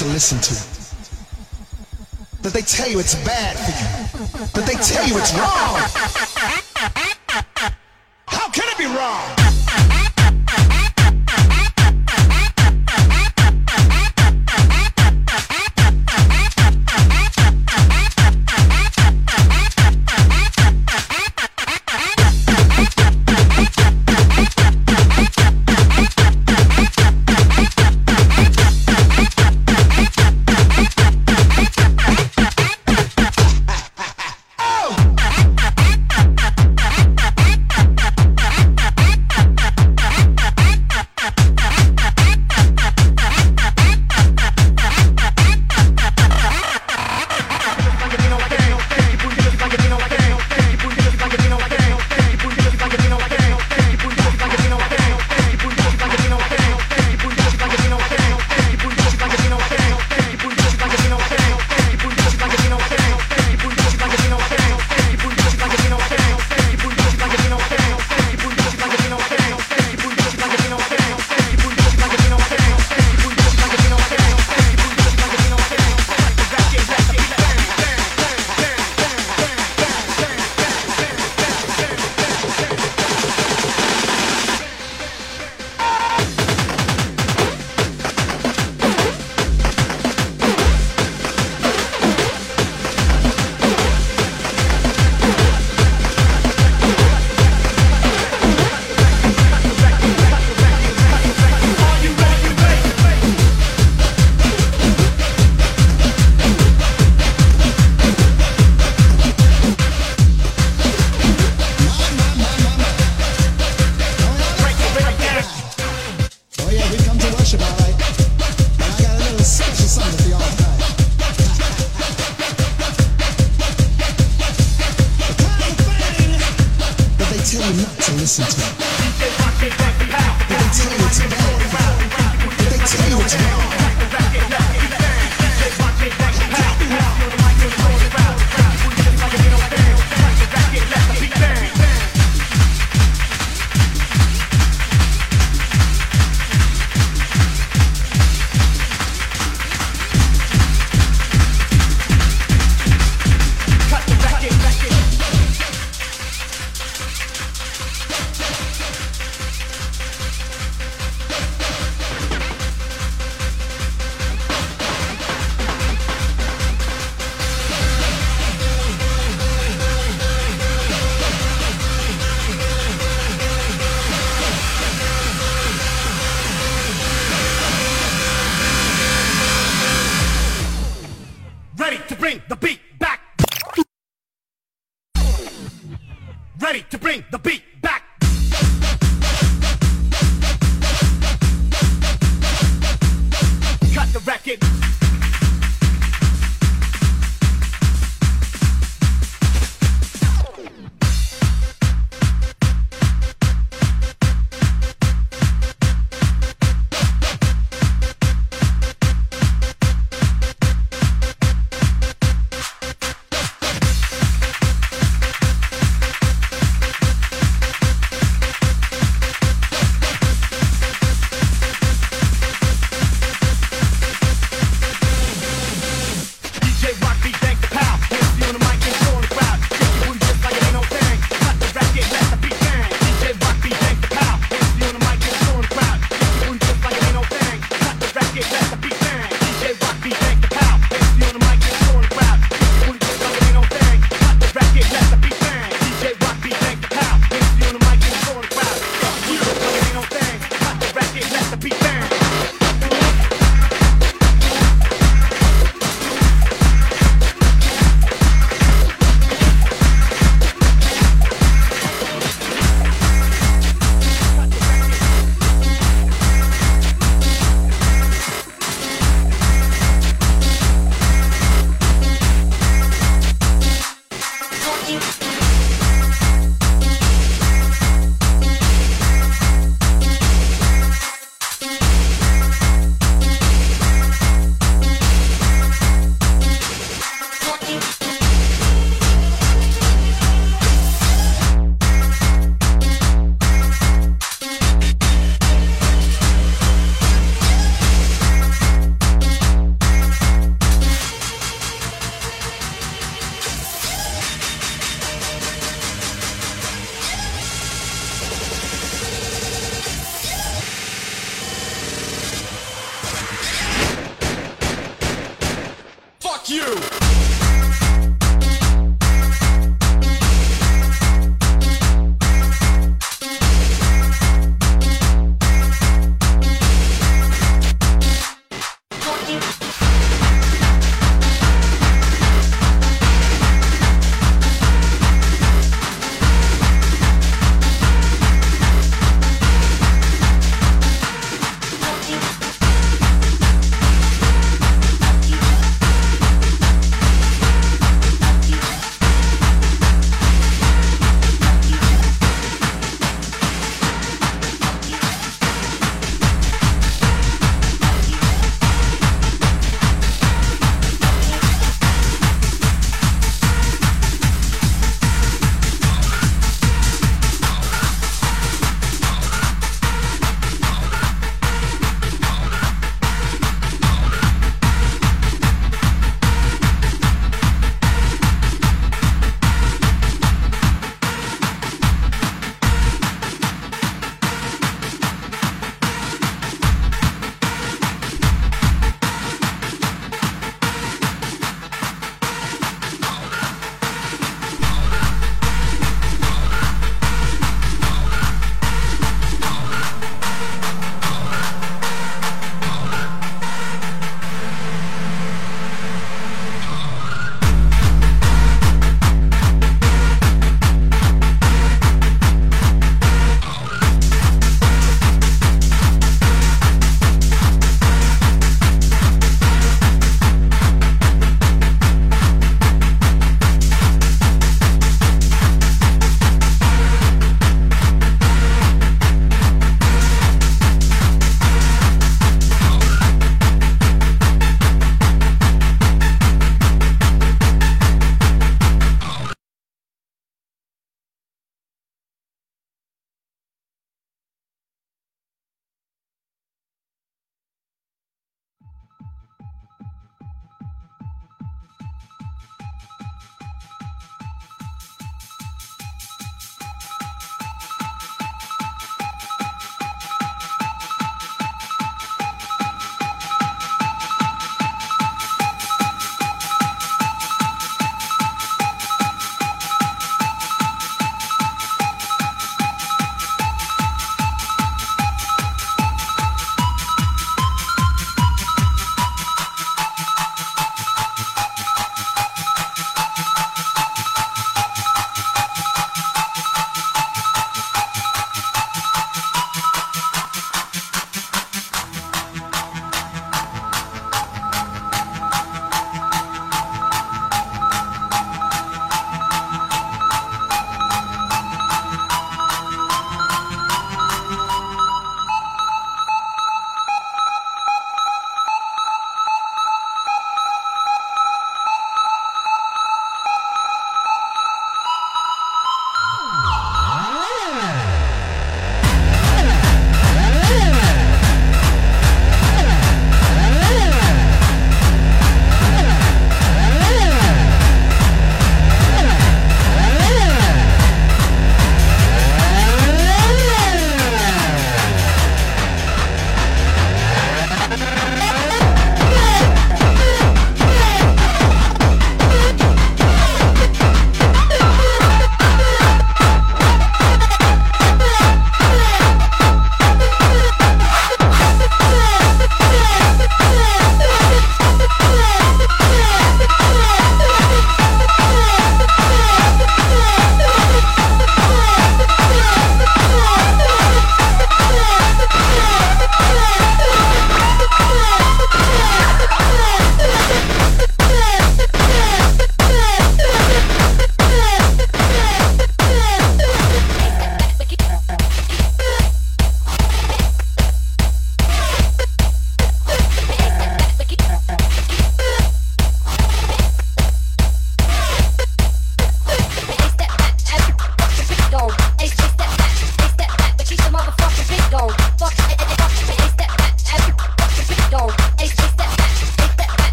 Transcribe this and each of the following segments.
to listen to. That they tell you it's bad for you. That they tell you it's wrong.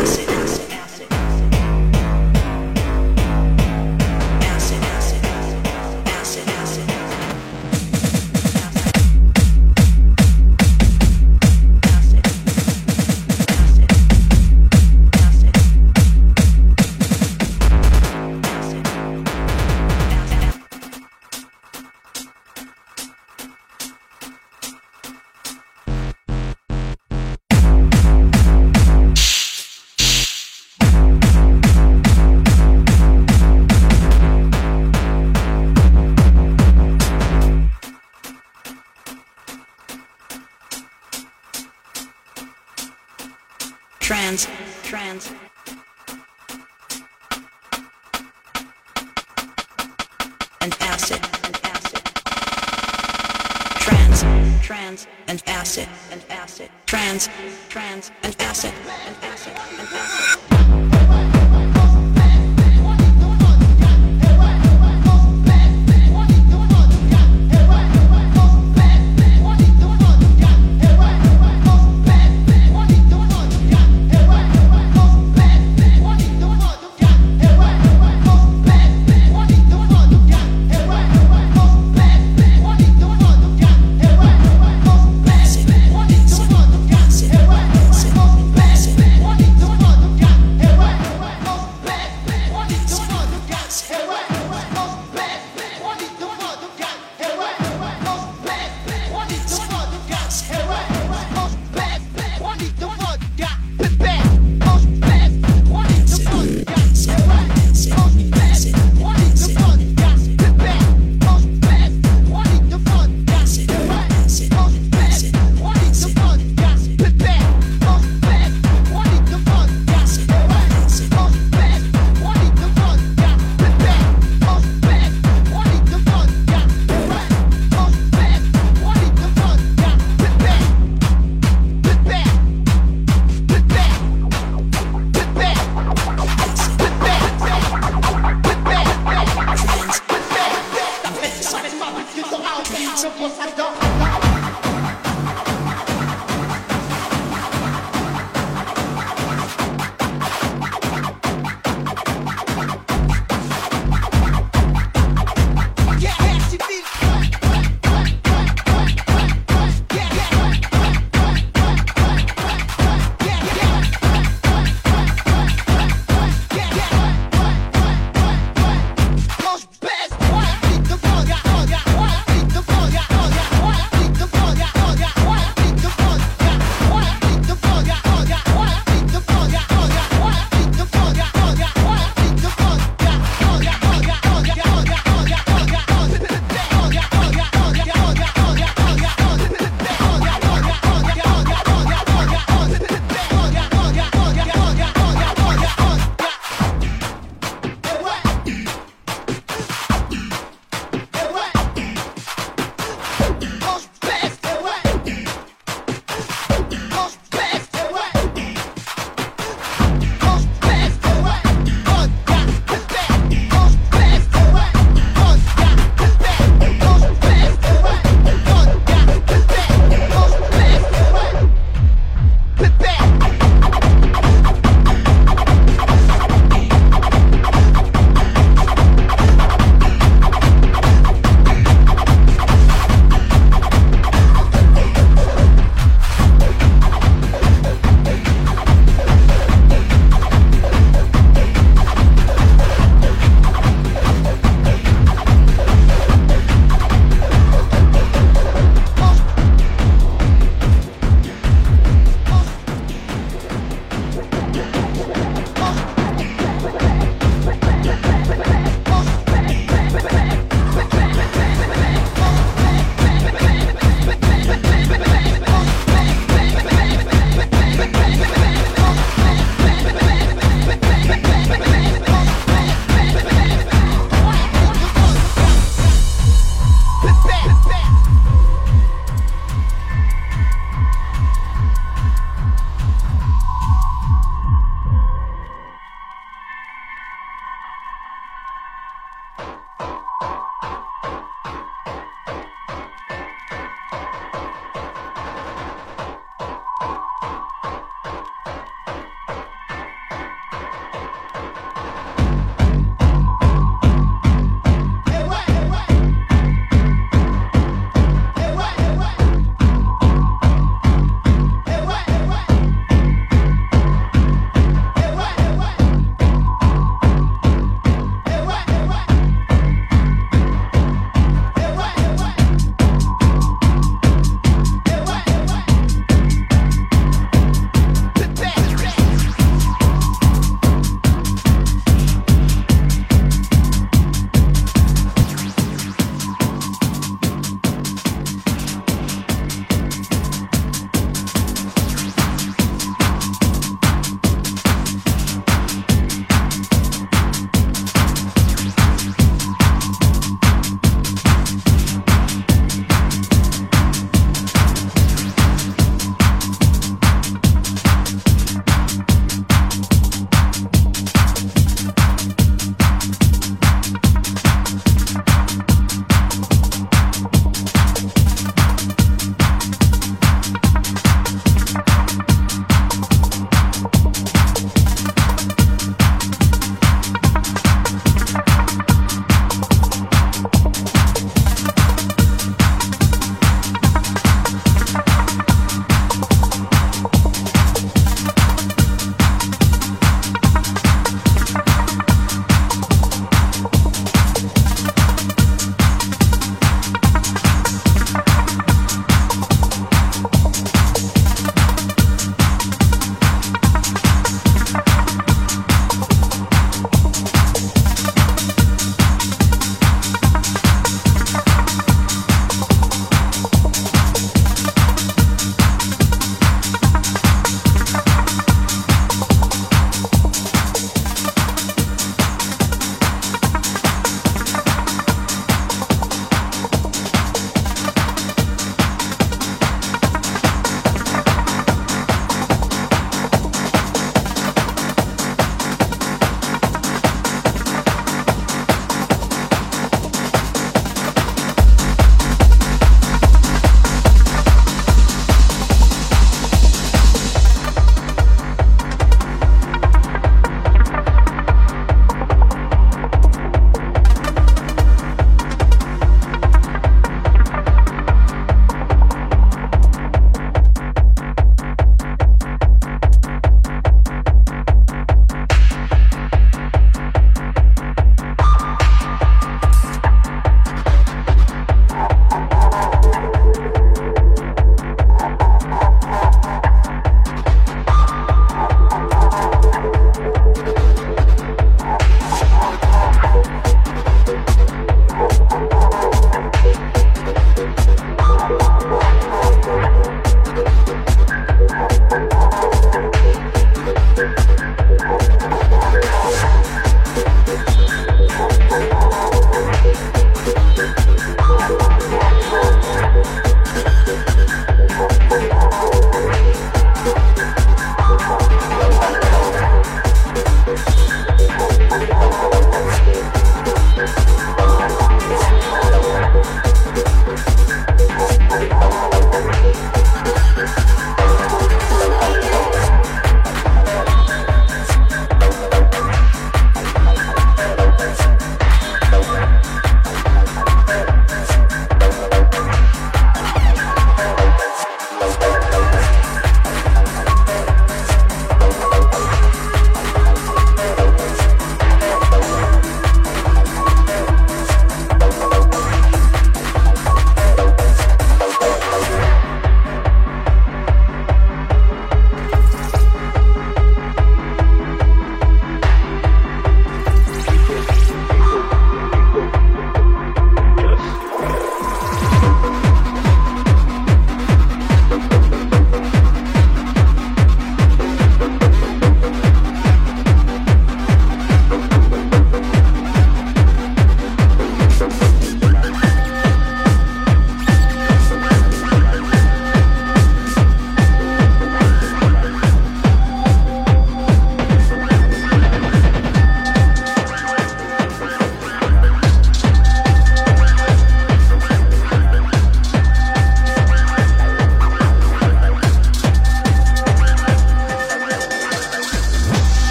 Exit, exit, exit.